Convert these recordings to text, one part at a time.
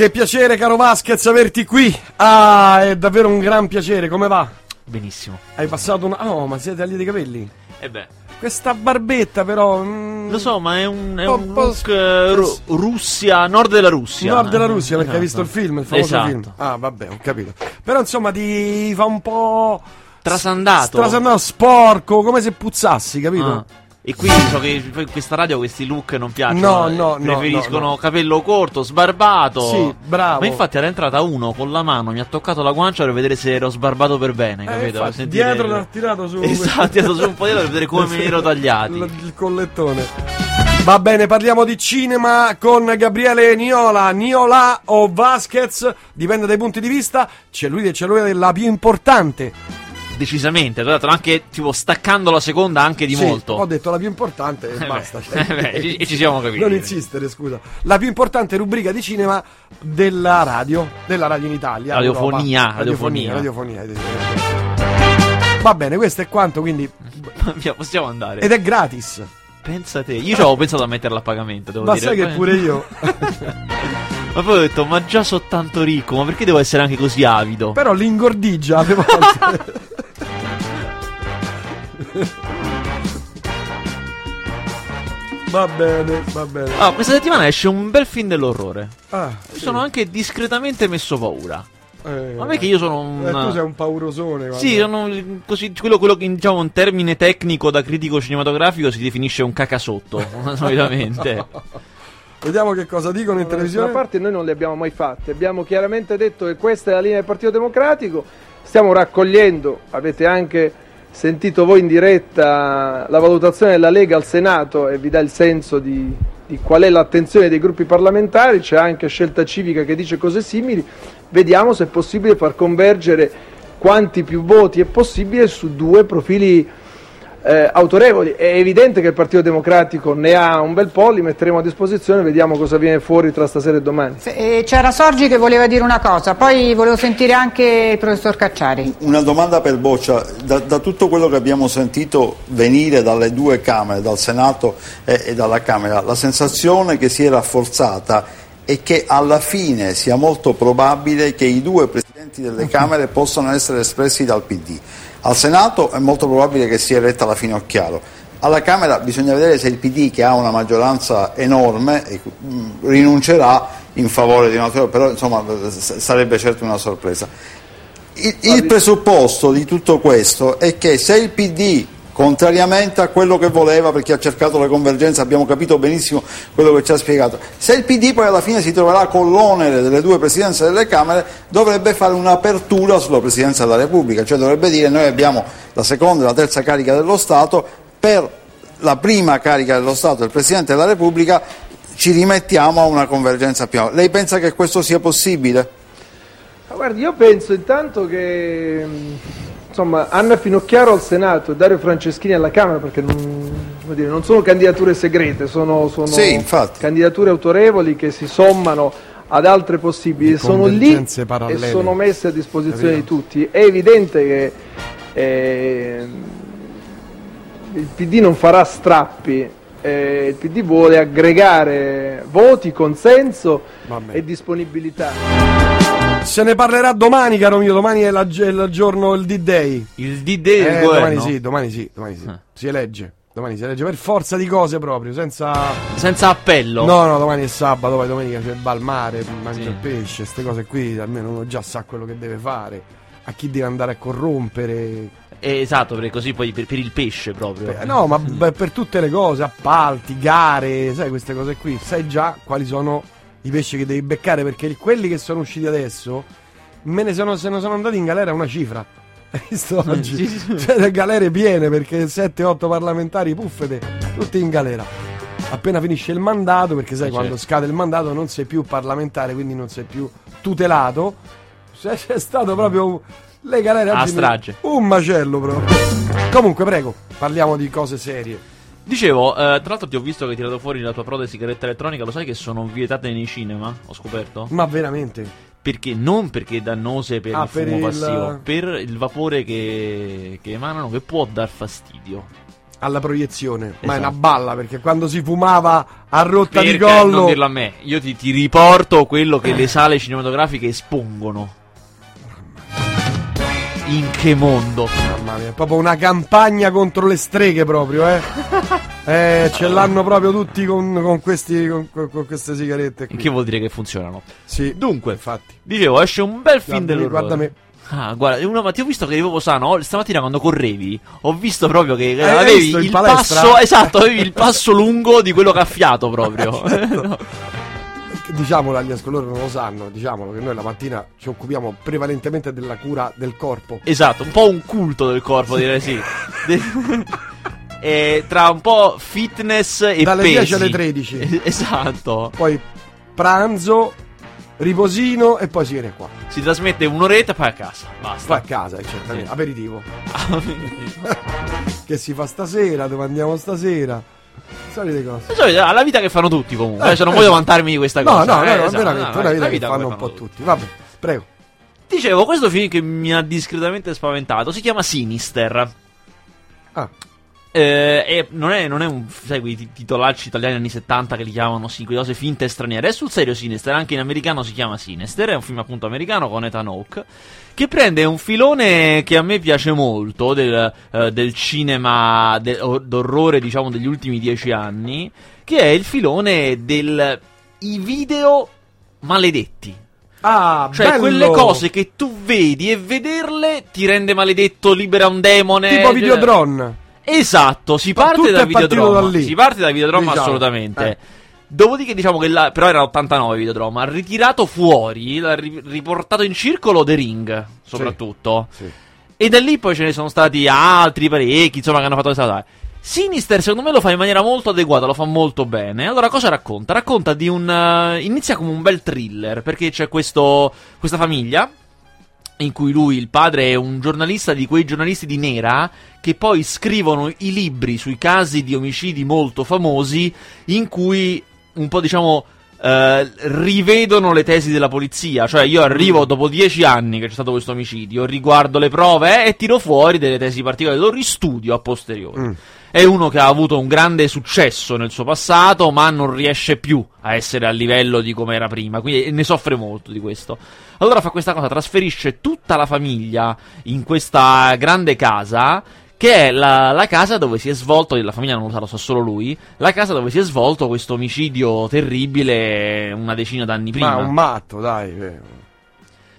Che piacere, caro Vasquez, averti qui. Ah, è davvero un gran piacere. Come va? Benissimo. Hai passato una. Oh, ma siete tagliati i capelli? E eh beh. Questa barbetta, però. Mm... Lo so, ma è un, è un look uh, ru- Russia, nord della Russia. Nord della Russia, perché esatto. hai visto il film, il famoso esatto. film. Ah, vabbè, ho capito. Però insomma ti fa un po'. Trasandato. Trasandato, sporco, come se puzzassi, capito? Ah. E quindi so che in questa radio questi look non piacciono. No, no, no. Preferiscono no, no. capello corto, sbarbato. Sì, bravo. Ma infatti era entrata uno con la mano, mi ha toccato la guancia per vedere se ero sbarbato per bene, eh, capito? Infatti, dietro l'ha tirato su. Esatto, tirato su un po' dietro per vedere come me ne ero tagliati. Il, il collettone. Va bene, parliamo di cinema con Gabriele Niola. Niola o Vasquez, dipende dai punti di vista. C'è lui e c'è lui la più importante decisamente. Tra l'altro, anche tipo staccando la seconda anche di sì, molto. Ho detto la più importante e eh basta. Beh, cioè, eh beh, ci siamo capiti. Non insistere, scusa. La più importante rubrica di cinema della radio, della radio in Italia. Radiofonia. Radiofonia. radiofonia. Va bene, questo è quanto, quindi. Possiamo andare. Ed è gratis. Pensa te, io ci avevo pensato a metterla a pagamento. Devo ma dire. sai che pure io. ma poi ho detto, ma già so tanto ricco, ma perché devo essere anche così avido? Però l'ingordigia alle volte. Va bene, va bene. Ah, questa settimana esce un bel film dell'orrore. Ah, Mi sì. sono anche discretamente messo paura. Eh, Ma perché io sono un. eh, tu sei un paurosone. guarda. Sì, sono così, quello, quello che diciamo un termine tecnico da critico cinematografico si definisce un cacasotto, solitamente. Vediamo che cosa dicono in Da televisione. una parte noi non le abbiamo mai fatte, abbiamo chiaramente detto che questa è la linea del Partito Democratico, stiamo raccogliendo, avete anche sentito voi in diretta la valutazione della Lega al Senato e vi dà il senso di, di qual è l'attenzione dei gruppi parlamentari, c'è anche Scelta Civica che dice cose simili, vediamo se è possibile far convergere quanti più voti è possibile su due profili eh, autorevoli. È evidente che il Partito Democratico ne ha un bel po', li metteremo a disposizione, vediamo cosa viene fuori tra stasera e domani. Eh, C'era Sorgi che voleva dire una cosa, poi volevo sentire anche il professor Cacciari. Una domanda per Boccia, da, da tutto quello che abbiamo sentito venire dalle due Camere, dal Senato e, e dalla Camera, la sensazione che si è rafforzata è che alla fine sia molto probabile che i due Presidenti delle Camere possano essere espressi dal PD. Al Senato è molto probabile che sia eletta la Finocchiaro. Alla Camera bisogna vedere se il PD, che ha una maggioranza enorme, mh, rinuncerà in favore di un altro, però insomma sarebbe certo una sorpresa. Il, il presupposto di tutto questo è che se il PD, contrariamente a quello che voleva, perché ha cercato la convergenza, abbiamo capito benissimo quello che ci ha spiegato, se il PD poi alla fine si troverà con l'onere delle due presidenze delle Camere, dovrebbe fare un'apertura sulla Presidenza della Repubblica, cioè dovrebbe dire noi abbiamo la seconda e la terza carica dello Stato, per la prima carica dello Stato, il Presidente della Repubblica, ci rimettiamo a una convergenza più alta. Lei pensa che questo sia possibile? Guardi, io penso intanto che insomma, Anna Finocchiaro al Senato e Dario Franceschini alla Camera, perché non, come dire, non sono candidature segrete, sono, sono Sì, candidature autorevoli che si sommano ad altre possibili, sono lì convergenze e parallele. sono messe a disposizione di tutti. È evidente che eh, il PD non farà strappi, eh, il PD vuole aggregare voti, consenso e disponibilità. Se ne parlerà domani, caro mio. Domani è la- il giorno, il D-Day. Il D-Day Eh, domani sì, domani sì, domani sì. Eh. Si elegge. Domani si elegge per forza di cose proprio, senza. Senza appello. No, no, domani è sabato, poi domenica c'è il balmare, mangia Sì. il pesce, queste cose qui, almeno uno già sa quello che deve fare. A chi deve andare a corrompere. Eh, esatto, perché così poi per, per il pesce proprio. Eh, no, ma beh, per tutte le cose, appalti, gare, sai queste cose qui, sai già quali sono i pesci che devi beccare perché quelli che sono usciti adesso me ne sono, se ne sono andati in galera una cifra. Hai visto oggi? sì, sì. Cioè le galere piene perché 7-8 parlamentari puffete, tutti in galera. Appena finisce il mandato, perché sai Eh, quando certo. scade il mandato non sei più parlamentare, quindi non sei più tutelato. C'è, c'è stato proprio le galere A oggi strage. un macello proprio. Comunque, prego, parliamo di cose serie. Dicevo, eh, tra l'altro ti ho visto che hai tirato fuori la tua prova di sigaretta elettronica, lo sai che sono vietate nei cinema? Ho scoperto? Ma veramente? Perché? Non perché dannose per Ah, il per fumo il- passivo, per il vapore che, che emanano che può dar fastidio. alla proiezione, ma è Esatto. una balla perché quando si fumava a rotta di Perché collo non dirlo a me, io ti, ti riporto quello che le sale cinematografiche espongono. In che mondo? Mamma mia, è proprio una campagna contro le streghe proprio, eh. eh, ce l'hanno proprio tutti con, con questi, con, con- queste sigarette qui. Che vuol dire che funzionano. Sì, Dunque, infatti. dicevo, esce un bel film Guarda, dell'orrore. guarda me. Ah, guarda, una, ma ti ho visto che proprio sano. Stamattina quando correvi, ho visto proprio che Hai avevi il palestra? passo. Esatto, avevi il passo lungo di quello che ha fiato proprio. No. Diciamolo agli ascoltatori non lo sanno, diciamolo che noi la mattina ci occupiamo prevalentemente della cura del corpo. Esatto, un po' un culto del corpo, direi sì. De- e tra un po' fitness e Dalle pesi. 10 alle 13. Esatto. Poi pranzo, riposino e poi si viene qua. Si trasmette un'oretta e poi a casa. Poi a Basta. casa, certamente. Sì. Aperitivo. Che si fa stasera, dove andiamo stasera. Solite cose. Insomma, la vita che fanno tutti comunque. Eh, Adesso non voglio vantarmi di questa No, cosa. no, no, eh, no, esatto, veramente, no, una vita che che fanno un po' tutti. Vabbè, prego. Dicevo, questo film che mi ha discretamente spaventato si chiama Sinister. Ah, Eh, e non è, non è un, sai, quei ti- titolacci italiani anni 70 che li chiamano sì, quelle cose finte e straniere. È sul serio Sinister, anche in americano si chiama Sinister. È un film appunto americano con Ethan Hawke. Che prende un filone che a me piace molto del, eh, del cinema de- d'orrore, diciamo, degli ultimi dieci anni. Che è il filone del i video maledetti. ah Cioè, bello! quelle cose che tu vedi e vederle ti rende maledetto, libera un demone. Tipo cioè- Videodrone. Esatto, si parte tutto da è partito Videodrome. da lì. Si parte da Videodrome Diciamo. assolutamente. Eh. Dopodiché diciamo che la, però era 89 Videodrome, ha ritirato fuori, l'ha ri- riportato in circolo The Ring, soprattutto. Sì. E da lì poi ce ne sono stati altri parecchi, insomma, che hanno fatto questa cosa. Sinister, secondo me, lo fa in maniera molto adeguata, lo fa molto bene. Allora, cosa racconta? Racconta di un. eh, inizia come un bel thriller, perché c'è questo, questa famiglia. In cui lui, il padre, è un giornalista di quei giornalisti di nera che poi scrivono i libri sui casi di omicidi molto famosi, in cui un po' diciamo. eh, rivedono le tesi della polizia. Cioè, io arrivo dopo dieci anni che c'è stato questo omicidio, riguardo le prove eh, e tiro fuori delle tesi particolari, lo ristudio a posteriori. Mm. È uno che ha avuto un grande successo nel suo passato, ma non riesce più a essere a livello di come era prima, quindi ne soffre molto di questo. Allora fa questa cosa, trasferisce tutta la famiglia in questa grande casa, che è la, la casa dove si è svolto, la famiglia non lo sa, lo sa solo lui, la casa dove si è svolto questo omicidio terribile una decina d'anni prima. Ma un matto, dai. eh.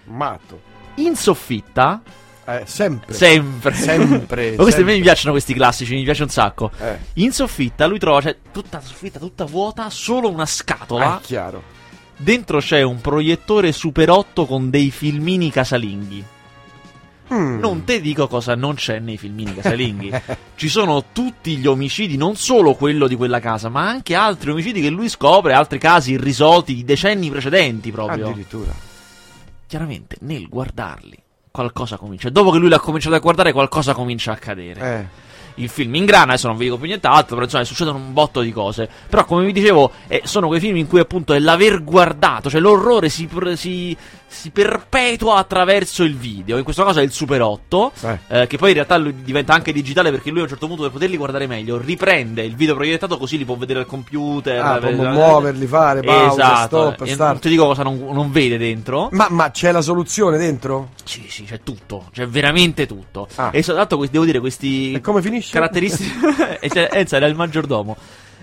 Un matto. In soffitta, Eh, sempre. sempre, Sempre, Ma questi a me sempre. mi piacciono questi classici, mi piace un sacco. Eh, In soffitta lui trova, cioè, tutta la soffitta, tutta vuota, solo una ah, scatola. è chiaro. Dentro c'è un proiettore Super 8 con dei filmini casalinghi. Mm. Non te dico cosa non c'è nei filmini casalinghi. Ci sono tutti gli omicidi, non solo quello di quella casa, ma anche altri omicidi che lui scopre, altri casi irrisolti di decenni precedenti proprio. Addirittura. Chiaramente, nel guardarli, qualcosa comincia. Dopo che lui l'ha cominciato a guardare, qualcosa comincia a accadere. Eh. il film ingrana, adesso non vi dico più nient'altro, però insomma succedono un botto di cose. Però come vi dicevo, eh, sono quei film in cui appunto è l'aver guardato, cioè l'orrore si, si, si perpetua attraverso il video. In questo caso è il Super 8, Eh. eh, che poi in realtà lui diventa anche digitale perché lui a un certo punto per poterli guardare meglio riprende il video proiettato così li può vedere al computer. Ah, può eh, muoverli, fare pause, esatto. stop, start. non ti dico cosa non, non vede dentro. Ma, ma c'è la soluzione dentro? Sì, sì, c'è tutto, c'è veramente tutto. Ah. E que- devo dire questi E come finisce? caratteristiche Enza era il maggiordomo.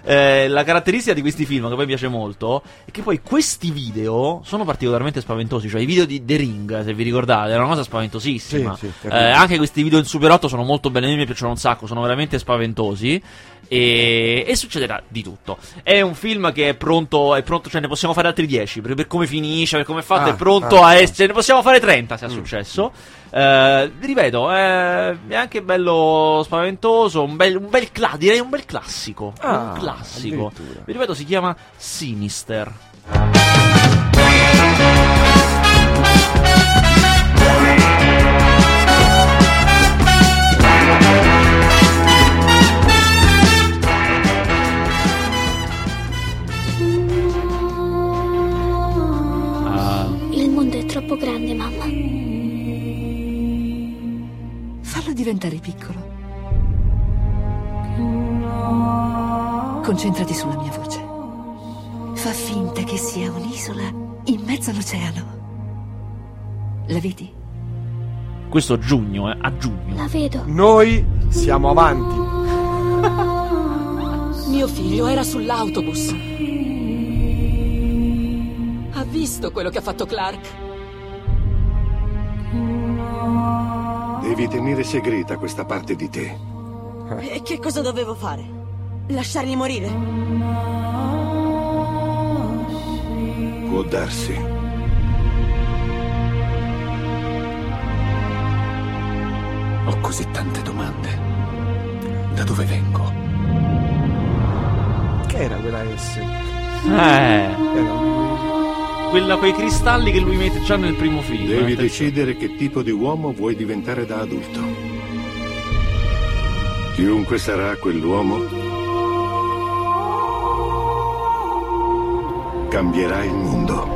Eh, la caratteristica di questi film che poi piace molto è che poi questi video sono particolarmente spaventosi, cioè i video di The Ring, se vi ricordate, era una cosa spaventosissima. Sì, sì, Eh, anche questi video in Super 8 sono molto belli, a me mi piacciono un sacco, sono veramente spaventosi. E, e succederà di tutto. È un film che è pronto, è pronto, cioè ne possiamo fare altri 10 per, per come finisce, per come è fatto, Ah, è pronto ah, a ah. essere. Ne possiamo fare 30 se ha Mm. successo. Eh, ripeto, è, è anche bello spaventoso. Un bel, un bel cla- direi un bel classico. Ah, un classico. Vi ripeto, si chiama Sinister. Diventare piccolo. Concentrati sulla mia voce. Fa finta che sia un'isola in mezzo all'oceano. La vedi? Questo giugno, eh, a giugno. La vedo. Noi siamo avanti. Mio figlio era sull'autobus. Ha visto quello che ha fatto Clark? Devi tenere segreta questa parte di te. E che cosa dovevo fare? Lasciarli morire? Può darsi. Ho così tante domande. Da dove vengo? Che era quella S? Eh, Era- quella, quei cristalli che lui mette già nel primo film. Devi attenzione. decidere che tipo di uomo vuoi diventare da adulto. Chiunque sarà quell'uomo, cambierà il mondo.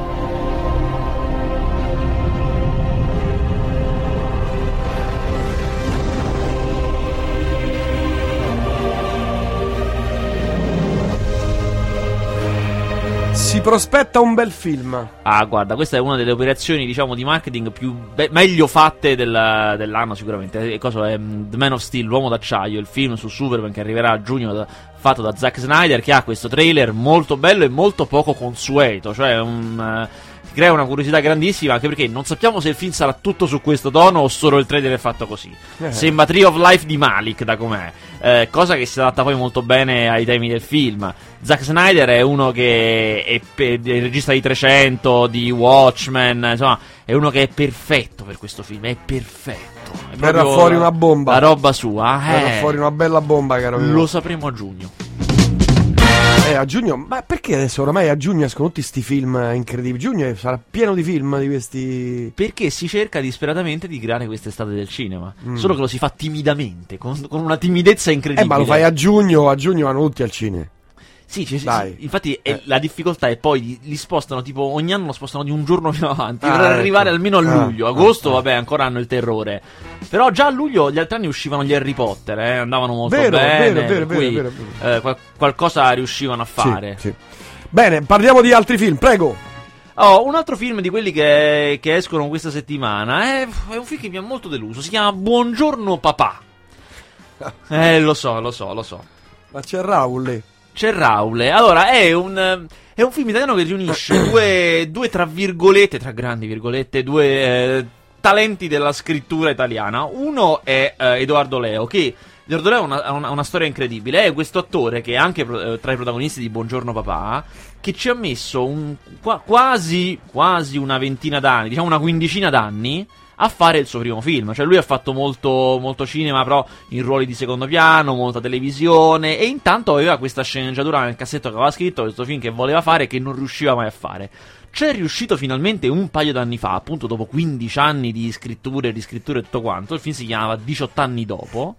Prospetta un bel film. Ah, guarda, questa è una delle operazioni, diciamo, di marketing più be- meglio fatte del- dell'anno, sicuramente. E cosa è? mm, The Man of Steel, l'uomo d'acciaio, il film su Superman che arriverà a giugno, da- fatto da Zack Snyder, che ha questo trailer molto bello e molto poco consueto. Cioè, un. eh, crea una curiosità grandissima anche perché non sappiamo se il film sarà tutto su questo tono o solo il trailer è fatto così. Eh. Sembra Tree of Life di Malik da com'è, eh, cosa che si adatta poi molto bene ai temi del film. Zack Snyder è uno che è, pe- è il regista di 300, di Watchmen, insomma, è uno che è perfetto per questo film, è perfetto. È Verrà fuori una bomba. La roba sua, Verrà eh, fuori una bella bomba, caro mio. lo sapremo a giugno. Eh, a giugno, ma perché adesso ormai a giugno escono tutti sti film incredibili? Giugno sarà pieno di film di questi. Perché si cerca disperatamente di creare quest'estate del cinema. Mm. Solo che lo si fa timidamente, con, con una timidezza Eh, incredibile. ma lo fai a giugno, a giugno vanno tutti al cinema. Sì, sì, sì, infatti Eh. la difficoltà è poi li, li spostano tipo ogni anno lo spostano di un giorno più avanti Ah, per ecco. arrivare almeno a Ah, luglio. ah, Agosto, ah. vabbè, ancora hanno il terrore. Però già a luglio gli altri anni uscivano gli Harry Potter, eh, andavano molto Vero, bene. vero, vero, cui, vero, vero, eh, qual- qualcosa riuscivano a fare. Sì, sì. Bene, parliamo di altri film, prego. Oh, un altro film di quelli che, che escono questa settimana è, è un film che mi ha molto deluso. Si chiama Buongiorno papà. Eh, lo so, lo so, lo so. Ma c'è Raul lì. C'è Raule. Allora, è un, è un film italiano che riunisce due, due, tra virgolette, tra grandi virgolette, due eh, talenti della scrittura italiana. Uno è eh, Edoardo Leo, che Edoardo Leo ha una, una- una storia incredibile. È questo attore che è anche eh, tra i protagonisti di Buongiorno Papà, che ci ha messo un, qua- quasi, quasi una ventina d'anni, diciamo una quindicina d'anni, a fare il suo primo film. Cioè, lui ha fatto molto, molto cinema, però in ruoli di secondo piano, molta televisione. E intanto aveva questa sceneggiatura nel cassetto che aveva scritto, questo film che voleva fare e che non riusciva mai a fare. C'è riuscito finalmente un paio d'anni fa, appunto dopo 15 anni di scritture, riscritture e tutto quanto. Il film si chiamava 18 anni dopo.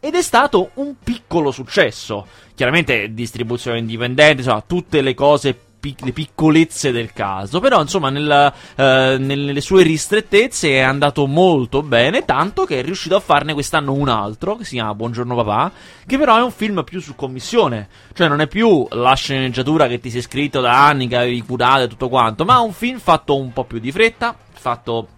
Ed è stato un piccolo successo. Chiaramente distribuzione indipendente, insomma, tutte le cose, pic- le piccolezze del caso. Però, insomma, nella- eh, nelle sue ristrettezze è andato molto bene. Tanto che è riuscito a farne quest'anno un altro, che si chiama Buongiorno Papà. Che però è un film più su commissione. Cioè, non è più la sceneggiatura che ti sei scritto da anni, che avevi curato e tutto quanto. Ma è un film fatto un po' più di fretta. Fatto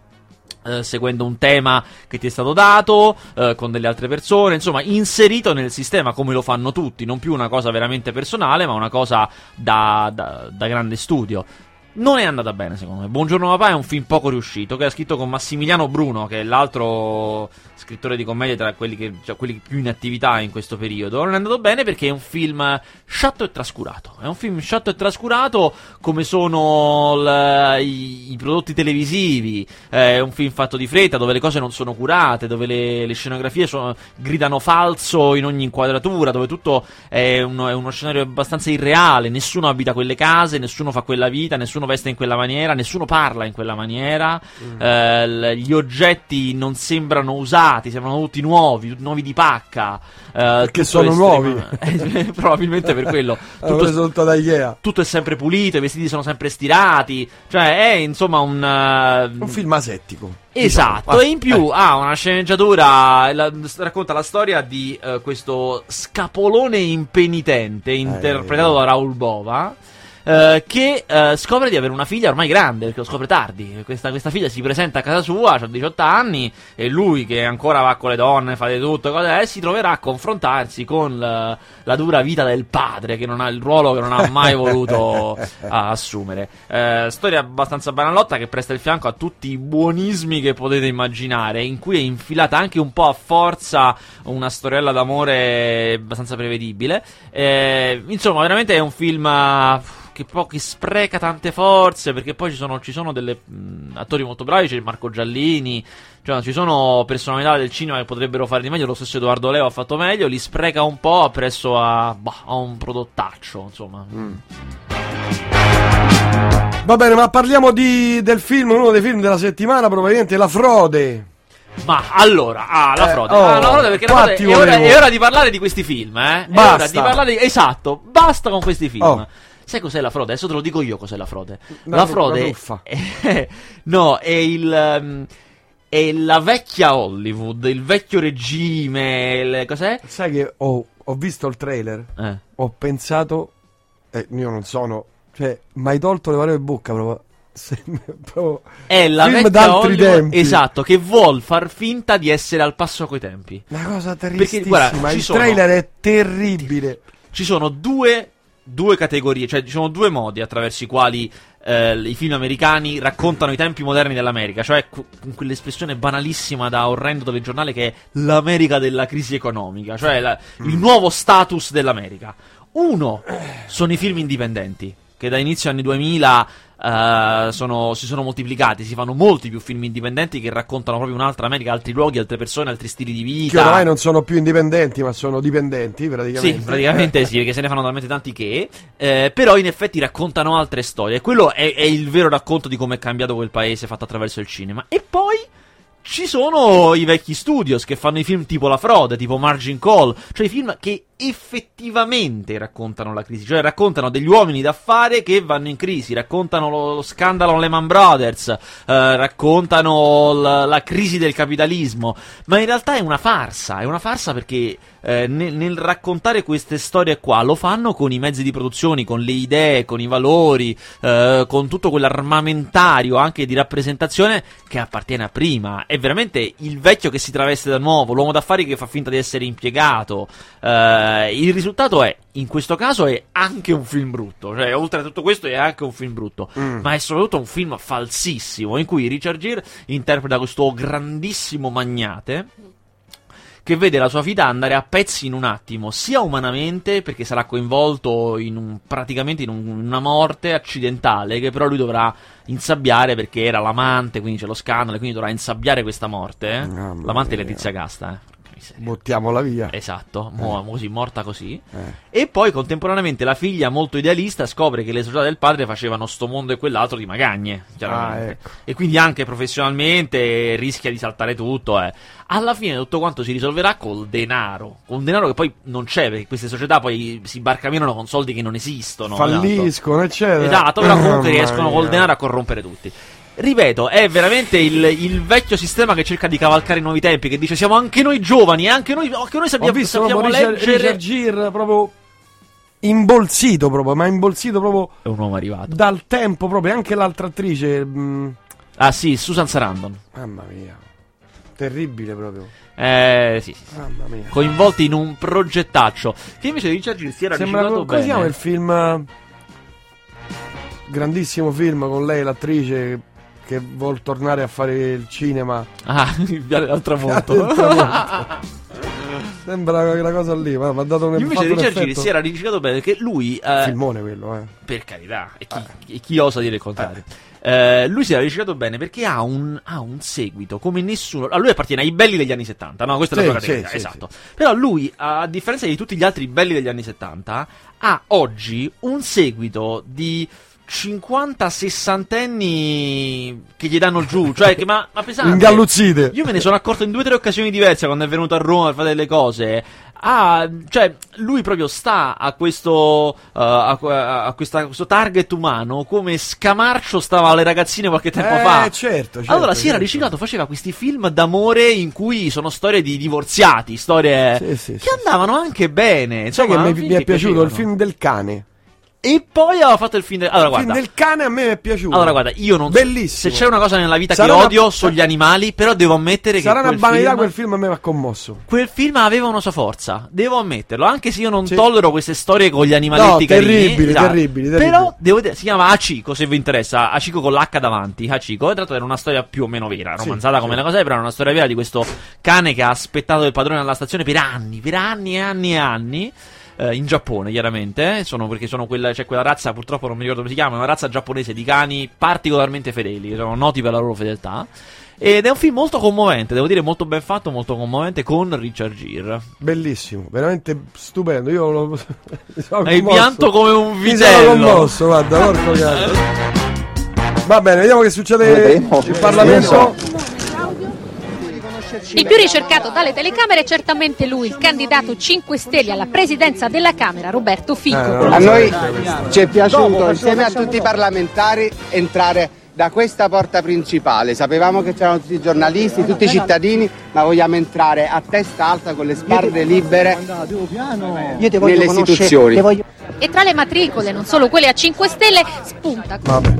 eh, seguendo un tema che ti è stato dato, eh, con delle altre persone, insomma, inserito nel sistema come lo fanno tutti, non più una cosa veramente personale, ma una cosa da, da- da grande studio. Non è andata bene, secondo me. Buongiorno papà è un film poco riuscito, che era scritto con Massimiliano Bruno, che è l'altro scrittore di commedia tra quelli, che, cioè, quelli più in attività in questo periodo. Non è andato bene perché è un film sciatto e trascurato. È un film sciatto e trascurato come sono l- i, i prodotti televisivi. È un film fatto di fretta, dove le cose non sono curate, dove le, le scenografie sono- gridano falso in ogni inquadratura, dove tutto è uno, è uno scenario abbastanza irreale. Nessuno abita quelle case, nessuno fa quella vita, nessuno veste in quella maniera, nessuno parla in quella maniera, Mm. eh, gli oggetti non sembrano usati, sembrano tutti nuovi, nuovi di pacca. eh, tutto sono estrema- nuovi. Eh, probabilmente per quello. Tutto, da Ikea. tutto è sempre pulito, i vestiti sono sempre stirati, cioè è insomma un... eh, Un film asettico. Esatto, Diciamo. e in più Eh. ha una sceneggiatura, la- racconta la storia di eh, questo scapolone impenitente interpretato da Raul Bova. Eh, che eh, scopre di avere una figlia ormai grande perché lo scopre tardi. Questa, questa figlia si presenta a casa sua, ha 18 anni, e lui che ancora va con le donne, fa di tutto, cose, eh, si troverà a confrontarsi con la, la dura vita del padre, che non ha il ruolo che non ha mai voluto assumere. Eh, storia abbastanza banalotta che presta il fianco a tutti i buonismi che potete immaginare, in cui è infilata anche un po' a forza una storiella d'amore abbastanza prevedibile. Eh, insomma, veramente è un film eh, che, po- che spreca tante forze, perché poi ci sono, ci sono delle mh, attori molto bravi, c'è Marco Giallini, cioè, ci sono personalità del cinema che potrebbero fare di meglio, lo stesso Edoardo Leo ha fatto meglio, li spreca un po' appresso a, bah, a un prodottaccio, insomma. Va bene, ma parliamo di- del film, uno dei film della settimana, probabilmente La Frode. Ma allora, ah, la Eh, frode. oh, ah, la frode perché la frode è, ora, è ora di parlare di questi film, eh? È Basta. ora di parlare di- Esatto, basta con questi film. Oh. Sai cos'è la frode? Adesso te lo dico io cos'è la frode. La tru- frode truffa. è, no, è il ehm, è la vecchia Hollywood, il vecchio regime, il- cos'è? Sai che ho, ho visto il trailer, Eh. ho pensato, eh, io non sono, cioè, mi hai tolto le parole in bocca proprio. se- proprio È la film vecchia Hollywood, esatto, che vuol far finta di essere al passo coi tempi. Una cosa Perché, terribissima. guarda, il sono- trailer è terribile. ci sono due, due categorie, cioè ci sono due modi attraverso i quali eh, i film americani raccontano i tempi moderni dell'America, cioè cu- con quell'espressione banalissima da orrendo telegiornale che è l'America della crisi economica, cioè la- il nuovo status dell'America. Uno sono i film indipendenti, che da inizio anni 2000 eh, sono- si sono moltiplicati, si fanno molti più film indipendenti che raccontano proprio un'altra America, altri luoghi, altre persone, altri stili di Che vita. oramai non sono più indipendenti, ma sono dipendenti, praticamente. Sì, praticamente sì, perché se ne fanno talmente tanti che. eh, però in effetti raccontano altre storie. E quello è, è il vero racconto di come è cambiato quel paese fatto attraverso il cinema. E poi. Ci sono i vecchi studios che fanno i film tipo La Frode, tipo Margin Call, cioè i film che effettivamente raccontano la crisi, cioè raccontano degli uomini d'affare che vanno in crisi, raccontano lo, lo scandalo Lehman Brothers, eh, raccontano l- la crisi del capitalismo, ma in realtà è una farsa, è una farsa perché eh, nel, nel raccontare queste storie qua lo fanno con i mezzi di produzione, con le idee, con i valori, eh, con tutto quell'armamentario anche di rappresentazione che appartiene a prima. È veramente il vecchio che si traveste da nuovo, l'uomo d'affari che fa finta di essere impiegato. Eh, il risultato è, in questo caso, è anche un film brutto. Cioè, oltre a tutto questo, è anche un film brutto. Ma è soprattutto un film falsissimo in cui Richard Gere interpreta questo grandissimo magnate che vede la sua vita andare a pezzi in un attimo, sia umanamente, perché sarà coinvolto in un, praticamente in, un- in una morte accidentale, che però lui dovrà insabbiare perché era l'amante, quindi c'è lo scandalo, e quindi dovrà insabbiare questa morte. eh. L'amante è mia. Letizia Casta, eh. Miseria. Buttiamola via. Esatto, mo- così, morta così. Eh. E poi contemporaneamente la figlia, molto idealista, scopre che le società del padre facevano sto mondo e quell'altro di magagne. chiaramente. Ah, ecco. E quindi anche professionalmente rischia di saltare tutto. Eh. Alla fine tutto quanto si risolverà col denaro. Con denaro che poi non c'è, perché queste società poi si barcaminano con soldi che non esistono. esatto. Falliscono, eccetera. Esatto, però comunque riescono col denaro a corrompere tutti. Ripeto, è veramente il, il vecchio sistema che cerca di cavalcare i nuovi tempi, che dice siamo anche noi giovani, anche noi, anche noi Ho sappiamo, visto sappiamo proprio Richard, leggere. Richard Gere proprio imbolsito proprio, ma imbolsito proprio È un uomo arrivato. dal tempo proprio, anche l'altra attrice, mh, Ah sì, Susan Sarandon. mamma mia, terribile proprio, Eh, sì, sì, sì. mamma mia. Coinvolti in un progettaccio. Che invece di Richard Gere si era Sembra riciclato come si chiama bene. il film? Grandissimo film con lei, l'attrice che vuol tornare a fare il cinema. Ah, il viale del tramonto. Sembra quella cosa lì, ma mi ha dato un Invece Richard effetto- si era riciclato bene perché lui. eh, filmone quello, eh. Per carità, e chi, e chi osa dire il contrario. Eh, lui si era riciclato bene perché ha un, ha un seguito come nessuno. A lui appartiene ai belli degli anni 70, no? Questa è Sì, la sua categoria, sì, sì, esatto. Però lui, a differenza di tutti gli altri belli degli anni 70, ha oggi un seguito di 50 sessantenni che gli danno giù, cioè che ma, ma pesante. Ingalluzzite. Io me ne sono accorto in due o tre occasioni diverse quando è venuto a Roma per fare delle cose. Ah, cioè, lui proprio sta a questo, uh, a, a questa, questo target umano come Scamarcio stava alle ragazzine qualche tempo Eh, fa. certo, certo, allora si era certo. riciclato, faceva questi film d'amore in cui sono storie di divorziati, storie Sì, sì, che andavano anche bene. Sai Insomma, che mi, mi è piaciuto il piacevano. film del cane. E poi aveva fatto il film del... Allora, Il film guarda. del cane a me è piaciuto. Allora, guarda, io non Bellissimo. Se c'è una cosa nella vita Sarà che una- odio, sono gli animali. Però devo ammettere Sarà che. una quel banalità, film- quel film a me mi ha commosso. Quel film aveva una sua forza, devo ammetterlo, anche se io non Sì. tollero queste storie con gli animaletti No, carini. terribili, esatto. terribili, terribili. Però devo dire, si chiama Achico, se vi interessa, Achico con l'H davanti, Achico, e tra l'altro era una storia più o meno vera, Sì, romanzata come sì. la cosa è, però era una storia vera di questo cane che ha aspettato il padrone alla stazione per anni, per anni e anni e anni. Eh, in Giappone, chiaramente, eh, sono perché sono quella, c'è quella razza, purtroppo non mi ricordo come si chiama, una razza giapponese di cani particolarmente fedeli, che sono noti per la loro fedeltà. Ed è un film molto commovente, devo dire molto ben fatto, molto commovente con Richard Gere. Bellissimo, veramente stupendo. Io lo, mi sono Hai commosso. pianto come un Mi sono vitello. commosso, guarda, porco cane. Va bene, vediamo che succede Vedremo. in Parlamento. Il più ricercato dalle telecamere è certamente lui, il candidato 5 Stelle alla presidenza della Camera, Roberto Fico. Eh, A noi ci è piaciuto, insieme a tutti i parlamentari, entrare da questa porta principale. Sapevamo che c'erano tutti i giornalisti, tutti i cittadini, ma vogliamo entrare a testa alta con le spalle libere nelle istituzioni. E tra le matricole, non solo quelle a 5 Stelle, spunta Vabbè.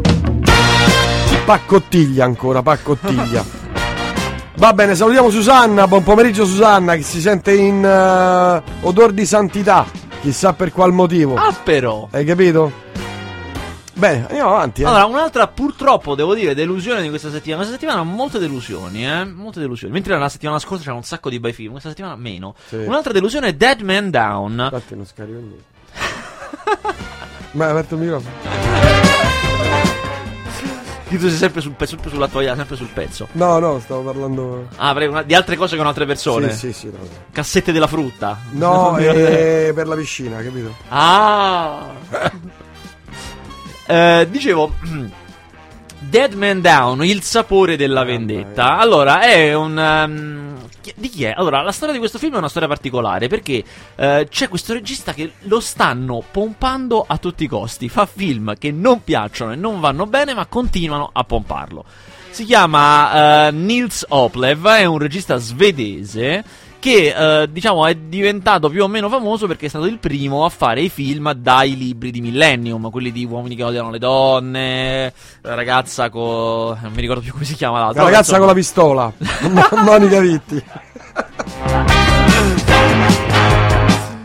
Paccottiglia ancora, paccottiglia. Va bene, salutiamo Susanna. Buon pomeriggio, Susanna, che si sente in eh, odor di santità. Chissà per qual motivo. Ah, però. Hai capito? Bene, andiamo avanti. eh. Allora, un'altra purtroppo devo dire delusione di questa settimana. Questa settimana molte delusioni, eh? Molte delusioni. Mentre la settimana scorsa c'era un sacco di bei film, questa settimana meno. Sì. Un'altra delusione è Dead Man Down. Infatti non scarico niente. Ma hai aperto il microfono? Tu sei sempre, sul, pe- sempre sulla tua, sempre sul pezzo. No, no, stavo parlando. Ah, una- di altre cose con altre persone. Sì, sì, sì. No, Cassette della frutta. no è per la piscina, capito? Ah. Eh, dicevo Dead Man Down, il sapore della vendetta. Allora, è un um, di chi è? Allora, la storia di questo film è una storia particolare perché eh, c'è questo regista che lo stanno pompando a tutti i costi. Fa film che non piacciono e non vanno bene, ma continuano a pomparlo. Si chiama eh, Nils Oplev, è un regista svedese che eh, diciamo è diventato più o meno famoso perché è stato il primo a fare i film dai libri di Millennium, quelli di uomini che odiano le donne, la ragazza con non mi ricordo più come si chiama l'altro. La ragazza con la pistola. Monica Vitti.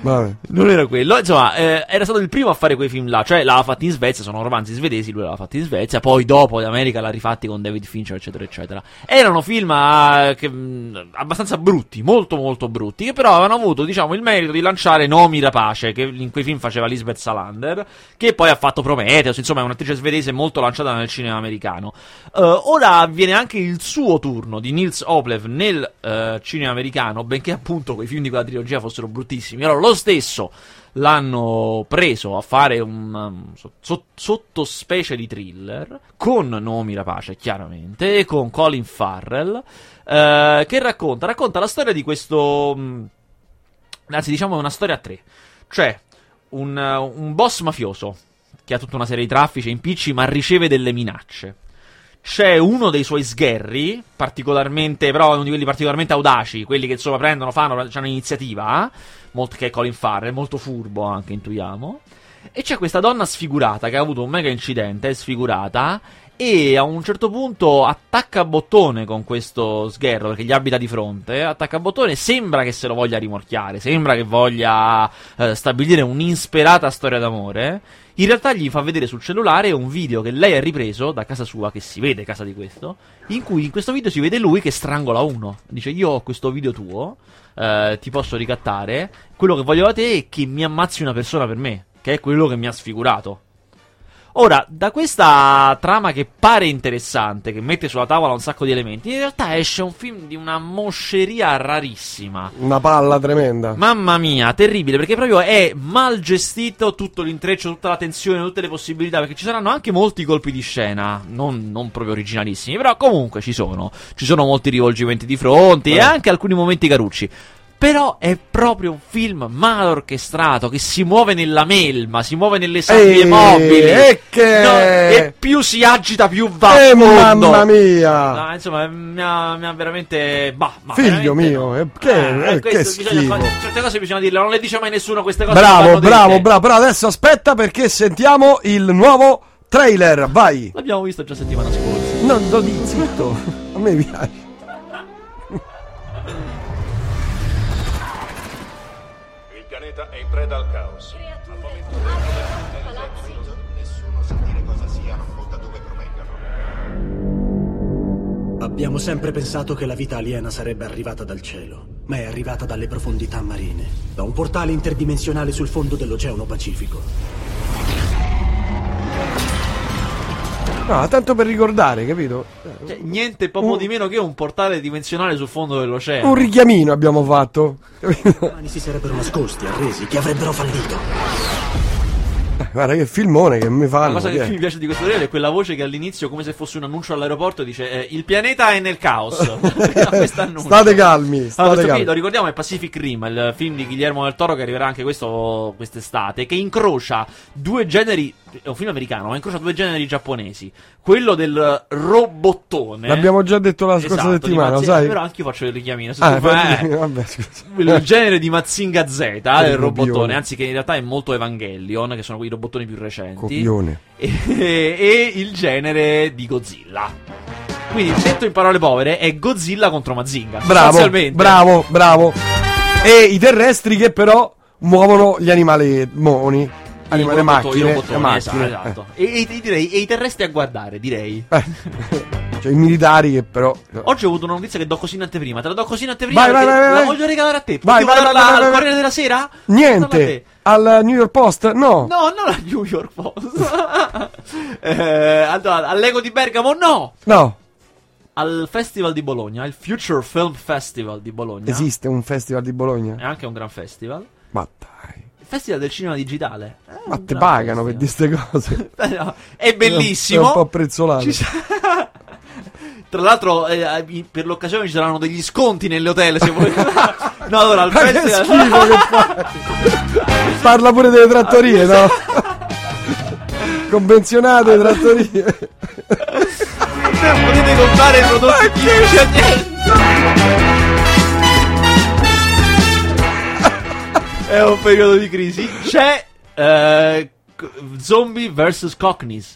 Vabbè. Non era quello, insomma, eh, era stato il primo a fare quei film là, cioè l'aveva fatti in Svezia, sono romanzi svedesi, lui l'aveva fatti in Svezia, poi dopo in America l'ha rifatti con David Fincher, eccetera, eccetera. Erano film ah, che, mh, abbastanza brutti, molto molto brutti, che però avevano avuto, diciamo, il merito di lanciare Nomi Rapace, che in quei film faceva Lisbeth Salander, che poi ha fatto Prometheus, insomma è un'attrice svedese molto lanciata nel cinema americano. Eh, ora avviene anche il suo turno di Nils Oplev nel eh, cinema americano, benché appunto quei film di quella trilogia fossero bruttissimi. Allora, lo stesso l'hanno preso a fare un um, so- so- sottospecie di thriller con Nomi Rapace, chiaramente, e con Colin Farrell, eh, che racconta, racconta la storia di questo... mh, anzi, diciamo una storia a tre. Cioè, un, uh, un boss mafioso che ha tutta una serie di traffici e impicci, ma riceve delle minacce c'è uno dei suoi sgherri, particolarmente, però uno di quelli particolarmente audaci, quelli che insomma prendono, fanno, hanno iniziativa, molto, che è Colin Farrell, molto furbo anche, intuiamo. E c'è questa donna sfigurata che ha avuto un mega incidente, è sfigurata, e a un certo punto attacca a bottone con questo sgherro, perché gli abita di fronte, attacca a bottone, sembra che se lo voglia rimorchiare, sembra che voglia eh, stabilire un'insperata storia d'amore. In realtà gli fa vedere sul cellulare un video che lei ha ripreso da casa sua, che si vede casa di questo, in cui in questo video si vede lui che strangola uno. Dice io ho questo video tuo, eh, ti posso ricattare, quello che voglio da te è che mi ammazzi una persona per me, che è quello che mi ha sfigurato. Ora, da questa trama che pare interessante, che mette sulla tavola un sacco di elementi, in realtà esce un film di una mosceria rarissima. Una palla tremenda. Mamma mia, terribile, perché proprio è mal gestito tutto l'intreccio, tutta la tensione, tutte le possibilità, perché ci saranno anche molti colpi di scena, non, non proprio originalissimi, però comunque ci sono. Ci sono molti rivolgimenti di fronte e Eh. anche alcuni momenti carucci. Però è proprio un film mal orchestrato che si muove nella melma, si muove nelle sabbie Ehi, mobili. e che- No, e più si agita, più va Eh, mamma mia. No, insomma, mi ha, mi ha veramente. Bah, Figlio veramente mio, no. eh, che, Eh, eh, che schifo. fare- certe cose bisogna dirle, non le dice mai nessuno queste cose. Bravo, bravo, bravo. Però adesso aspetta perché sentiamo il nuovo trailer. Vai. L'abbiamo visto già settimana scorsa. No, no, di zitto. A me piace. È in preda al caos. Al momento Nessuno sa dire cosa siano o da dove provengano. Abbiamo sempre pensato che la vita aliena sarebbe arrivata dal cielo, ma è arrivata dalle profondità marine, da un portale interdimensionale sul fondo dell'Oceano Pacifico. No, tanto per ricordare, capito? Cioè, niente poco di meno che un portale dimensionale sul fondo dell'oceano. Un richiamino abbiamo fatto. capito? I si sarebbero nascosti, arresi, che avrebbero fallito. Guarda che filmone che mi La fanno. cosa chi che è? mi piace di questo trailer è quella voce che all'inizio, come se fosse un annuncio all'aeroporto, dice: eh, Il pianeta è nel caos. State calmi, state Allora, calmi. film, lo ricordiamo, è Pacific Rim, il film di Guillermo del Toro che arriverà anche questo quest'estate, che incrocia due generi. È un film americano, ma incrocia due generi giapponesi. Quello del robottone. L'abbiamo già detto la scorsa Esatto, settimana, Mazinga- sai? Però anche io faccio il richiamino. Ah, fai- fai- vabbè, scusa. il genere di Mazinga Z, eh, il robottone, copione. anzi che in realtà è molto Evangelion, che sono quei robottoni più recenti. Copione. E, e il genere di Godzilla. Quindi, detto in parole povere, è Godzilla contro Mazinga. Bravo, bravo, bravo. E i terrestri che però muovono gli animali moni. Animali I robotto- i macchine. robottoni, macchine, esatto, esatto. E, e- e direi, e i terrestri a guardare, direi. eh. Cioè i militari che però... Oggi ho avuto una notizia che do così in anteprima. Te la do così in anteprima. Vai, vai, vai, la voglio regalare a te. Vai, vai, vai, vai, al. Corriere della Sera? Niente. Al New York Post? No. No, non al New York Post. eh, allora, all'Ego di Bergamo, no. No. Al Festival di Bologna, il Future Film Festival di Bologna. Esiste un festival di Bologna? È anche un gran festival. Ma dai. Il Festival del cinema digitale. Ma te pagano per di ste cose. No, È bellissimo. È un po' prezzolato. Ci sa- Tra l'altro, eh, per l'occasione ci saranno degli sconti nelle hotel. Se volete. no, allora, al festival. schifo che fai. Parla pure delle trattorie, no? Convenzionate trattorie. Potete comprare i prodotti tipici a niente. È un periodo di crisi. C'è eh, Zombie vs Cockneys.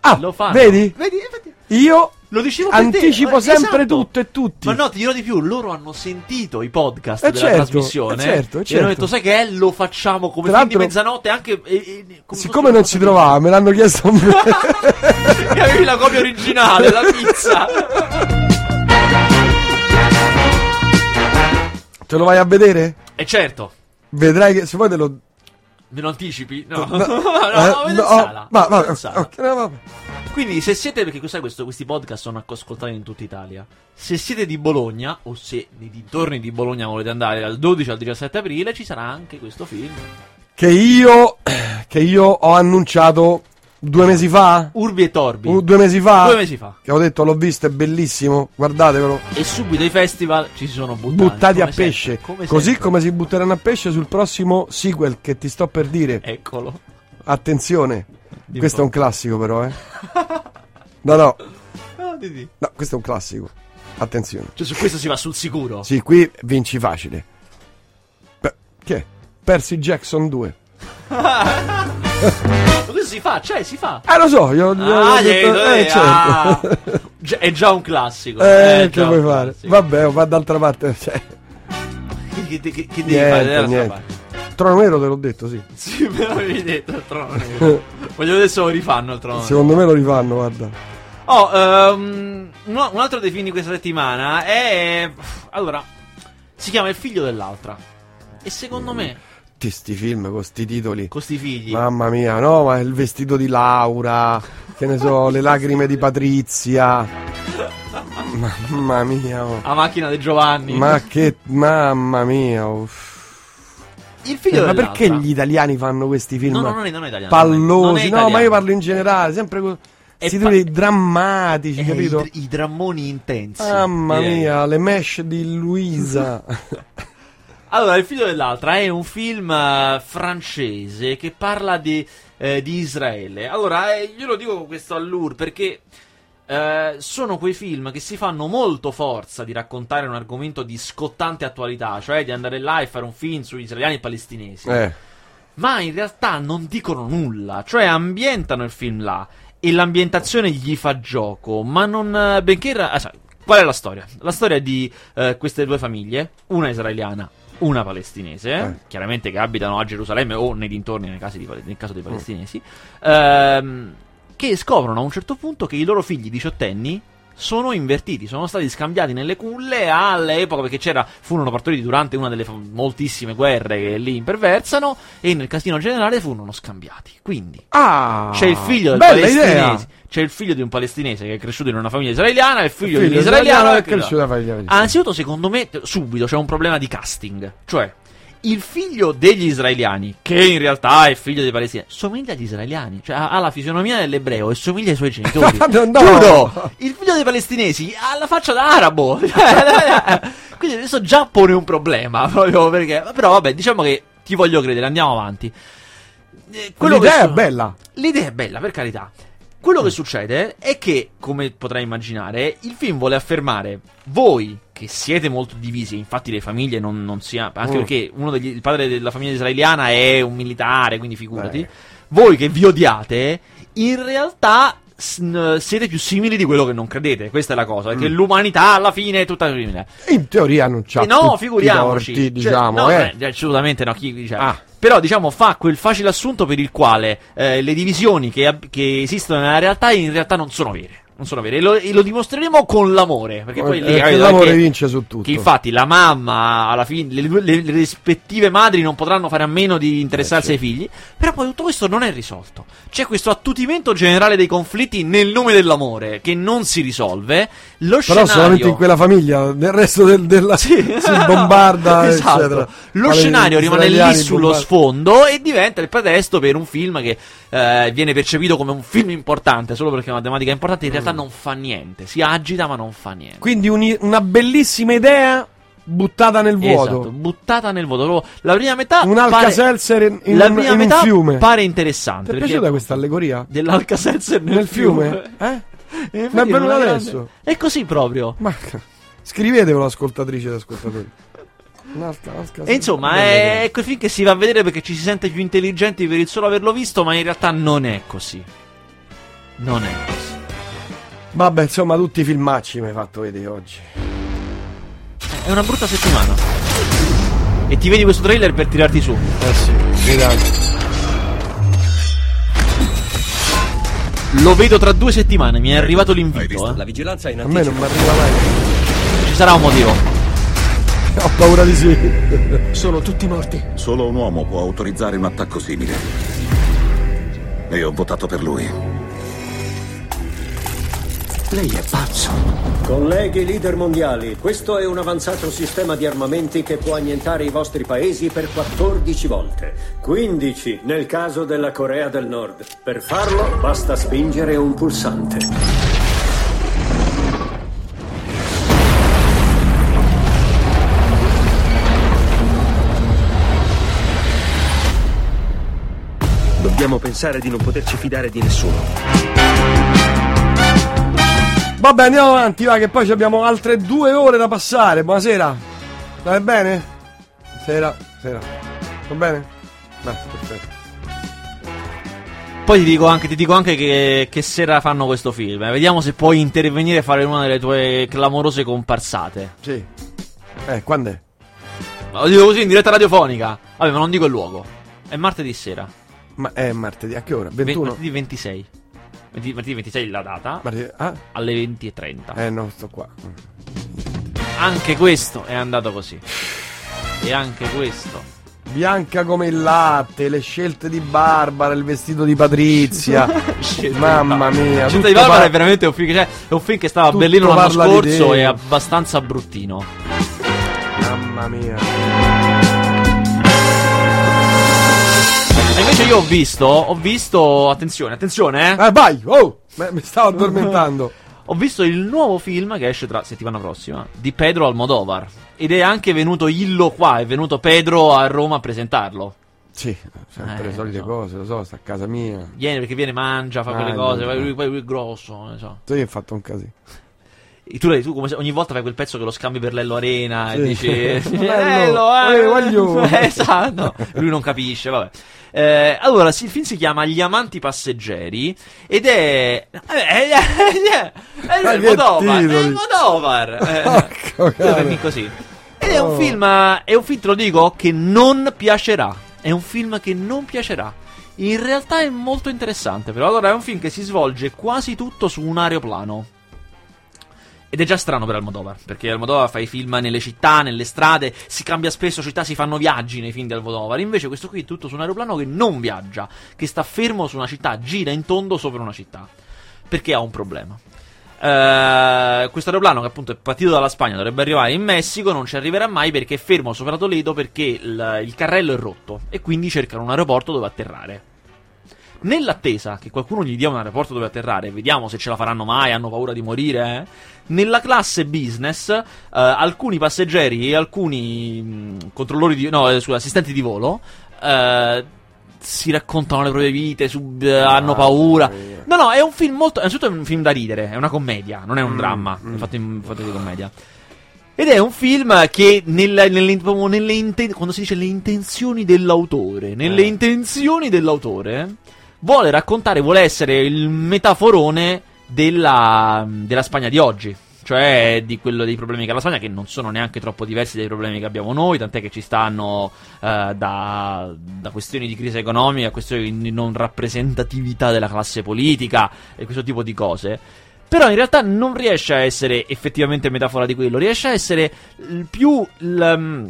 Ah, Lo fanno. vedi? Vedi, vedi? Io Lo dicevo per te. anticipo Eh, sempre esatto. tutto e tutti. Ma no, ti dirò di più, loro hanno sentito i podcast Eh, della certo, trasmissione eh, certo, eh, e certo. hanno detto, sai che è? Lo facciamo come Tra film di mezzanotte anche... E, e- come Siccome non ci trovava, me l'hanno chiesto a me. fosse- avevi la copia originale, la pizza. Te lo vai a vedere? e certo, Vedrai che se vuoi te lo. me lo anticipi? No, no, No, no, eh, no, vedo in no, sala. va, vedo va, in sala. ok, no, vabbè. Quindi se siete, perché sai questo, questi podcast sono ascoltati in tutta Italia, se siete di Bologna o se nei dintorni di Bologna volete andare dal 12 al 17 aprile ci sarà anche questo film. Che io. Che io ho annunciato due mesi fa. Urbi e Torbi. Uh, due mesi fa. Due mesi fa. Che ho detto l'ho visto, è bellissimo. Guardatevelo. E subito i festival ci si sono buttati. Buttati a sempre, pesce. come Così sempre. come si butteranno a pesce sul prossimo sequel che ti sto per dire. Eccolo. Attenzione. Dimmi questo è un classico, però, eh. No, no. Ah. No, questo è un classico. Attenzione. Cioè su questo si va sul sicuro. Sì, qui vinci facile. Beh, che è? Percy Jackson 2. Ma questo si fa, cioè si fa. Eh, lo so, io, io Ah, detto- niente, eh, ah. certo. Gi- È già un classico. Eh, è che vuoi fare? classico. Vabbè, va d'altra parte. Cioè, Che, che- che- che devi niente, fare? Dall'altra niente. Trono nero te l'ho detto, sì. Sì, me l'avevi detto il trono nero. Voglio se lo rifanno il trono nero. Secondo me lo rifanno, guarda. Oh, ehm, un un altro dei film di questa settimana è. Allora, si chiama Il figlio dell'altra. E secondo me. tutti sti film con sti titoli. Con sti figli. Mamma mia, no, ma il vestito di Laura, che ne so, le lacrime di Patrizia. Mamma mia. oh. La macchina di Giovanni. Ma che mamma mia. uff. Il figlio Eh, ma perché gli italiani fanno questi film No, no, non è- non è italiano, pallosi? No, ma io parlo in generale, sempre con È questi pa- drammatici, Eh, capito? I, dr- i drammoni intensi. Mamma direi. mia, le mesh di Luisa. Allora, Il figlio dell'altra è un film eh, francese che parla di, eh, di Israele. Allora, eh, io lo dico con questo allure perché eh, sono quei film che si fanno molto forza di raccontare un argomento di scottante attualità, cioè di andare là e fare un film sugli israeliani e palestinesi. eh. Ma in realtà non dicono nulla, cioè ambientano il film là e l'ambientazione gli fa gioco, ma non... eh, benché... ra- ah, qual è la storia? La storia di eh, queste due famiglie, una israeliana, una palestinese, Eh. chiaramente che abitano a Gerusalemme o nei dintorni nel caso, di, nel caso dei palestinesi, ehm, che scoprono a un certo punto che i loro figli diciottenni sono invertiti, sono stati scambiati nelle culle all'epoca perché c'era, furono partoriti durante una delle moltissime guerre che lì imperversano e nel casino generale furono scambiati. Quindi Ah, c'è il figlio del palestinese, idea. c'è il figlio di un palestinese che è cresciuto in una famiglia israeliana e il figlio, Il di un israeliano israeliano è cresciuto in una famiglia palestinese. Anzitutto, secondo me, subito c'è un problema di casting. Cioè, il figlio degli israeliani, che in realtà è figlio dei palestinesi, somiglia agli israeliani. Cioè, ha la fisionomia dell'ebreo e somiglia ai suoi genitori. No, no. Giuro! Il figlio dei palestinesi ha la faccia da arabo. Quindi adesso già pone un problema. Proprio perché. Però, vabbè, diciamo che ti voglio credere, andiamo avanti. Eh, L'idea è so- bella. L'idea è bella, per carità. Quello che succede è che, come potrai immaginare, il film vuole affermare voi che siete molto divisi, infatti le famiglie non, non si ha- anche Mm. perché uno degli, il padre della famiglia israeliana è un militare, quindi figurati. Voi che vi odiate, in realtà siete più simili di quello che non credete. Questa è la cosa, perché Mm. l'umanità alla fine è tutta simile. In teoria non c'ha Eh no, figuriamoci. torti, Cioè, diciamo, no, eh. eh, assolutamente no. Chi, dice- Ah. Però, diciamo, fa quel facile assunto per il quale eh, le divisioni che, che esistono nella realtà in realtà non sono vere. Non sono vere. E lo, e lo dimostreremo con l'amore. Perché poi lì Eh, l'amore che- vince su tutto. Che infatti la mamma, alla fine, le, le- le rispettive madri non potranno fare a meno di interessarsi Eh, ai figli. Però poi tutto questo non è risolto. C'è questo attutimento generale dei conflitti nel nome dell'amore che non si risolve. Lo Però scenario. solamente in quella famiglia, nel resto del- della si bombarda, Esatto. eccetera. Lo Quale- scenario rimane lì sullo sfondo e diventa il pretesto per un film che eh, viene percepito come un film importante solo perché è una tematica importante. In Mm. Realtà non fa niente. Si agita, ma non fa niente. Quindi uni- una bellissima idea buttata nel vuoto. Esatto, buttata nel vuoto. La prima metà. Un Alka-Seltzer in, in un, prima in un fiume. pare interessante. Ti è piaciuta questa allegoria? Dell'Alka-Seltzer nel, Nel fiume? Eh? E Ma è venuta adesso? È così proprio. Ma scrivetevelo, ascoltatrici ed ascoltatori. Un Alka- E insomma, è quel film che si va a vedere perché ci si sente più intelligenti per il solo averlo visto, ma in realtà non è così. Non è così. Vabbè, insomma, tutti i filmacci mi hai fatto vedere oggi. È una brutta settimana. E ti vedi questo trailer per tirarti su. Eh sì, vediamo. Lo vedo tra due settimane, mi è arrivato l'invito. eh. La vigilanza è in A me non mi arriva mai. Ci sarà un motivo. Ho paura di sì. Sono tutti morti. Solo un uomo può autorizzare un attacco simile. E ho votato per lui. Lei è pazzo. Colleghi leader mondiali, questo è un avanzato sistema di armamenti che può annientare i vostri paesi per 14 volte. 15 nel caso della Corea del Nord. Per farlo basta spingere un pulsante. Dobbiamo pensare di non poterci fidare di nessuno. Vabbè, andiamo avanti, va, che poi ci abbiamo altre due ore da passare. Buonasera. Stai bene? Sera, sera. Va bene? Beh, perfetto. Poi ti dico anche, ti dico anche che, che sera fanno questo film. eh. Vediamo se puoi intervenire e fare una delle tue clamorose comparsate. Sì. Eh, quando è? Lo dico così in diretta radiofonica. Vabbè, ma non dico il luogo. È martedì sera. Ma è martedì, a che ora? Ve- 21? martedì 26. Martedì, martedì 26 la data. Martedì- ah? Alle 20.30. Eh no, sto qua. Anche questo è andato così. E anche questo Bianca come il latte, le scelte di Barbara, il vestito di Patrizia. Mamma mia. Scelta tutto di Barbara par- è veramente un film che, cioè, è un film che stava a Berlino l'anno scorso e abbastanza bruttino. Mamma mia. E invece io ho visto, ho visto, attenzione, attenzione, eh. Eh, vai, oh, mi stavo addormentando. Ho visto il nuovo film che esce tra settimana prossima di Pedro Almodovar. Ed è anche venuto Illo qua, è venuto Pedro a Roma a presentarlo. Sì, sempre Eh, le solite so. cose, lo so, sta a casa mia. Viene perché viene, mangia, fa quelle Ah, cose, no, poi lui, poi lui è grosso, non so. Tu hai fatto un casino. Tu, tu come ogni volta fai quel pezzo che lo scambi per Lello Arena Sì. e dici Lello, Lello, eh, voglio." eh, esatto. Lui non capisce, vabbè. Eh, allora, il film si chiama Gli amanti passeggeri ed è eh, eh, eh, è il Modovar, è il. Modovar. Eh, così. Ed è un Oh. film, è un film, te lo dico, che non piacerà. È un film che non piacerà. In realtà è molto interessante, però allora è un film che si svolge quasi tutto su un aeroplano. Ed è già strano per Almodovar, perché Almodovar fa i film nelle città, nelle strade, si cambia spesso città, si fanno viaggi nei film di Almodovar. Invece questo qui è tutto su un aeroplano che non viaggia, che sta fermo su una città, gira in tondo sopra una città. Perché ha un problema. Eh, questo aeroplano che appunto è partito dalla Spagna dovrebbe arrivare in Messico, non ci arriverà mai perché è fermo sopra Toledo perché il, il carrello è rotto e quindi cercano un aeroporto dove atterrare. Nell'attesa che qualcuno gli dia un aeroporto dove atterrare, vediamo se ce la faranno mai, hanno paura di morire. eh, Nella classe business, eh, alcuni passeggeri e alcuni mh, controllori di, no, eh, assistenti di volo eh, si raccontano le proprie vite, sub- eh, hanno paura. No, no, è un film molto. Innanzitutto è un film da ridere, è una commedia, non è un Mm, dramma. mm. È fatto in fatto di commedia. Ed è un film che nella- nelle, nelle inten- quando si dice le intenzioni dell'autore, nelle Eh. intenzioni dell'autore, vuole raccontare, vuole essere il metaforone della, della Spagna di oggi. Cioè di quello dei problemi che ha la Spagna, che non sono neanche troppo diversi dai problemi che abbiamo noi, tant'è che ci stanno eh, da, da questioni di crisi economica questioni di non rappresentatività della classe politica e questo tipo di cose. Però in realtà non riesce a essere effettivamente metafora di quello, riesce a essere più mm,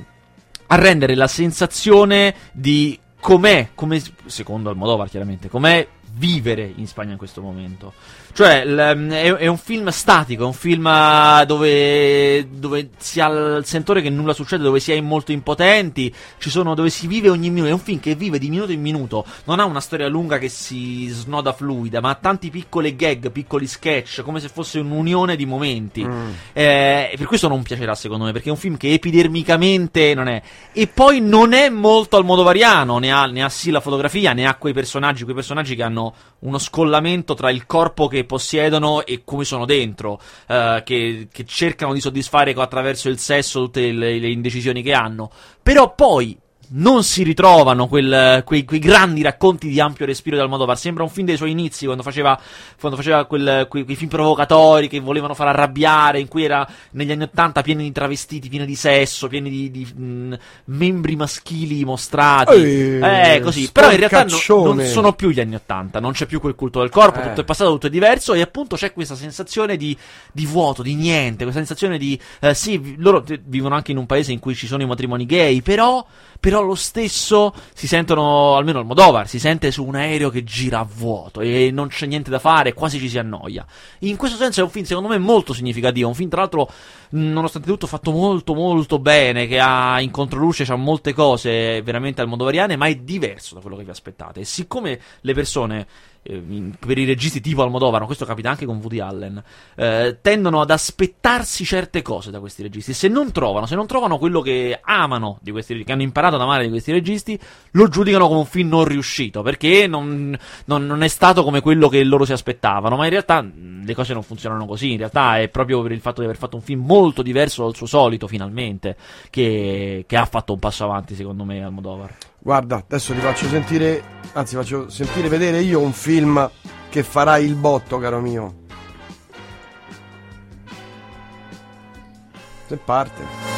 a rendere la sensazione di com'è, come secondo Almodovar chiaramente, com'è vivere in Spagna in questo momento. Cioè, mm, è, un film statico, è un film eh, dove, dove si ha il sentore che nulla succede, dove si è molto impotenti, ci sono, dove si vive ogni minuto. È un film che vive di minuto in minuto, non ha una storia lunga che si snoda fluida, ma ha tanti piccoli gag, piccoli sketch, come se fosse un'unione di momenti. Mm. Eh, per questo non piacerà secondo me, perché è un film che epidermicamente non è. E poi non è molto almodovariano, ne ha, ne ha sì la fotografia, ne ha quei personaggi, quei personaggi che hanno uno scollamento tra il corpo che possiedono e come sono dentro, eh, che, che cercano di soddisfare attraverso il sesso tutte le, le indecisioni che hanno. Però poi non si ritrovano quel- quei, quei grandi racconti di ampio respiro di Almodovar. Sembra un film dei suoi inizi, quando faceva, quando faceva quel- quei, quei film provocatori che volevano far arrabbiare, in cui era negli anni Ottanta pieni di travestiti, pieni di sesso, pieni di, di, mh, membri maschili mostrati. Eh, eh, così. Però in realtà no- non sono più gli anni Ottanta, non c'è più quel culto del corpo, Eh. tutto è passato, tutto è diverso e appunto c'è questa sensazione di, di vuoto, di niente, questa sensazione di eh, sì, loro vivono anche in un paese in cui ci sono i matrimoni gay, però però lo stesso si sentono, almeno al Modovar, si sente su un aereo che gira a vuoto e non c'è niente da fare, quasi ci si annoia. In questo senso è un film secondo me molto significativo, un film tra l'altro nonostante tutto fatto molto molto bene, che ha in controluce c'ha molte cose veramente almodovariane, ma è diverso da quello che vi aspettate. E siccome le persone per i registi tipo Almodovar, ma questo capita anche con Woody Allen, eh, tendono ad aspettarsi certe cose da questi registi. Se non trovano, se non trovano quello che amano di questi che hanno imparato ad amare di questi registi, lo giudicano come un film non riuscito, perché non, non- non è stato come quello che loro si aspettavano. Ma in realtà le cose non funzionano così. In realtà è proprio per il fatto di aver fatto un film molto diverso dal suo solito, finalmente, che, che ha fatto un passo avanti, secondo me, Almodovar. Guarda, adesso ti faccio sentire, anzi faccio sentire vedere io un film che farà il botto, caro mio. Se parte.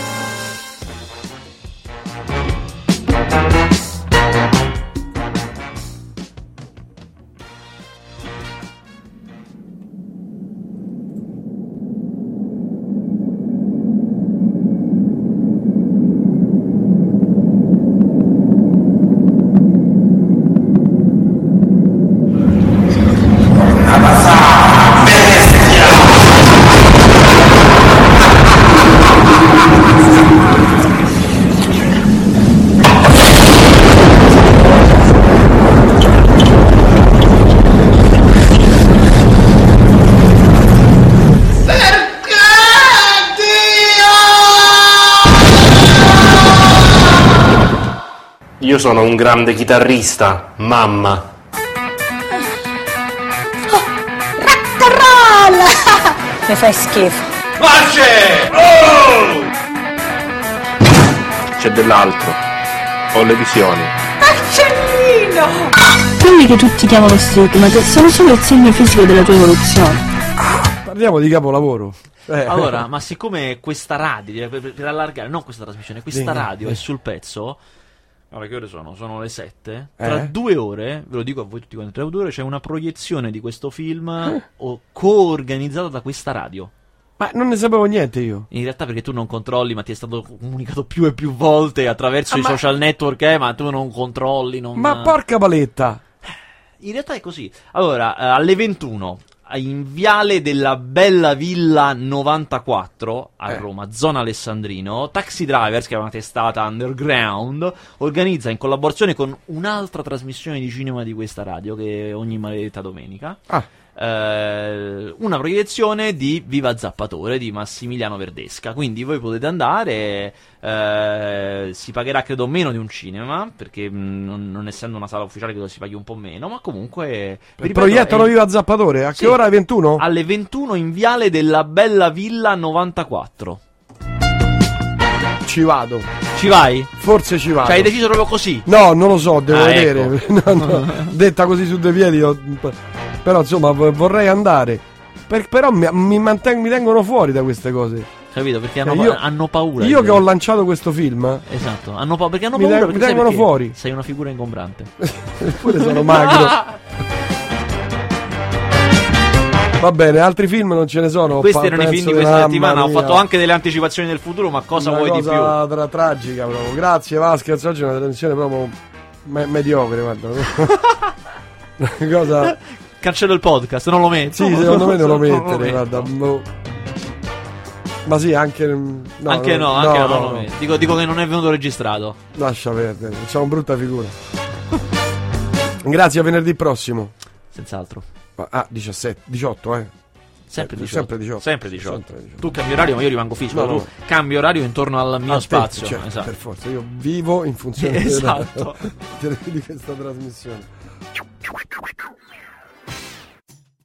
Io sono un grande chitarrista, mamma. Roll! Mi fai schifo. Pace! Oh! C'è dell'altro. Ho le visioni. Marcellino! Quelli che tutti chiamano stigmate sono solo il segno fisico della tua evoluzione. Parliamo di capolavoro. Eh. Allora, ma siccome questa radio, per, per allargare, non questa trasmissione, questa Dimmi, radio eh. è sul pezzo. Guarda che ore sono? Sono le 7. Tra Eh? due ore, ve lo dico a voi tutti quanti, tra due ore c'è una proiezione di questo film o- co-organizzata da questa radio. Ma non ne sapevo niente io. In realtà perché tu non controlli, ma ti è stato comunicato più e più volte attraverso Ah, i ma- social network, eh, ma tu non controlli, non... Ma porca paletta. In realtà è così. Allora, eh, alle 21, in Viale della Bella Villa 94 a Eh. Roma, zona Alessandrino, Taxi Drivers, che è una testata underground, organizza in collaborazione con un'altra trasmissione di cinema di questa radio, che è ogni maledetta domenica. Ah. Eh, una proiezione di Viva Zappatore di Massimiliano Verdesca. Quindi voi potete andare. eh, si pagherà credo meno di un cinema. Perché mh, non, non essendo una sala ufficiale, credo si paghi un po' meno. Ma comunque. ripeto, Proiettano è- Viva Zappatore. A Sì. che ora? 21? Alle 21 in viale della Bella Villa 94. Ci vado. Ci vai? Forse ci vado. Cioè, hai deciso proprio così? No, non lo so, devo Ah, vedere. ecco. No, no, Detta così su due piedi, ho- però insomma vorrei andare. Per- però mi, mi manten- mi tengono fuori da queste cose. Capito? Perché Eh, hanno, io- hanno paura. Io che ho lanciato questo film, Esatto, hanno pa- perché hanno Mi paura te- perché mi tengono fuori. Sei una figura ingombrante. eppure sono magro. Va bene, altri film non ce ne sono. Questi erano i film di questa settimana. Ho fatto anche delle anticipazioni del futuro, ma cosa Una vuoi di più? cosa tra- tragica proprio. Grazie Vasquez, oggi è una trasmissione proprio me- mediocre, guarda. Una cosa Cancello il podcast, non lo metto. Sì, secondo me non lo mettere, guarda. boh. Ma sì, anche no, anche no, anche no, non lo metto. Dico, dico che non è venuto registrato. Lascia perdere, facciamo brutta figura. Grazie a venerdì prossimo. Senz'altro. Ah, 17, 18, eh. Sempre Eh, 18. Sempre 18. Sempre 18. Sempre 18. Tu cambi orario, ma io rimango fisso. No, tu no. cambi orario intorno al mio A te, spazio. certo, esatto. Per forza, io vivo in funzione Esatto. della- di questa trasmissione.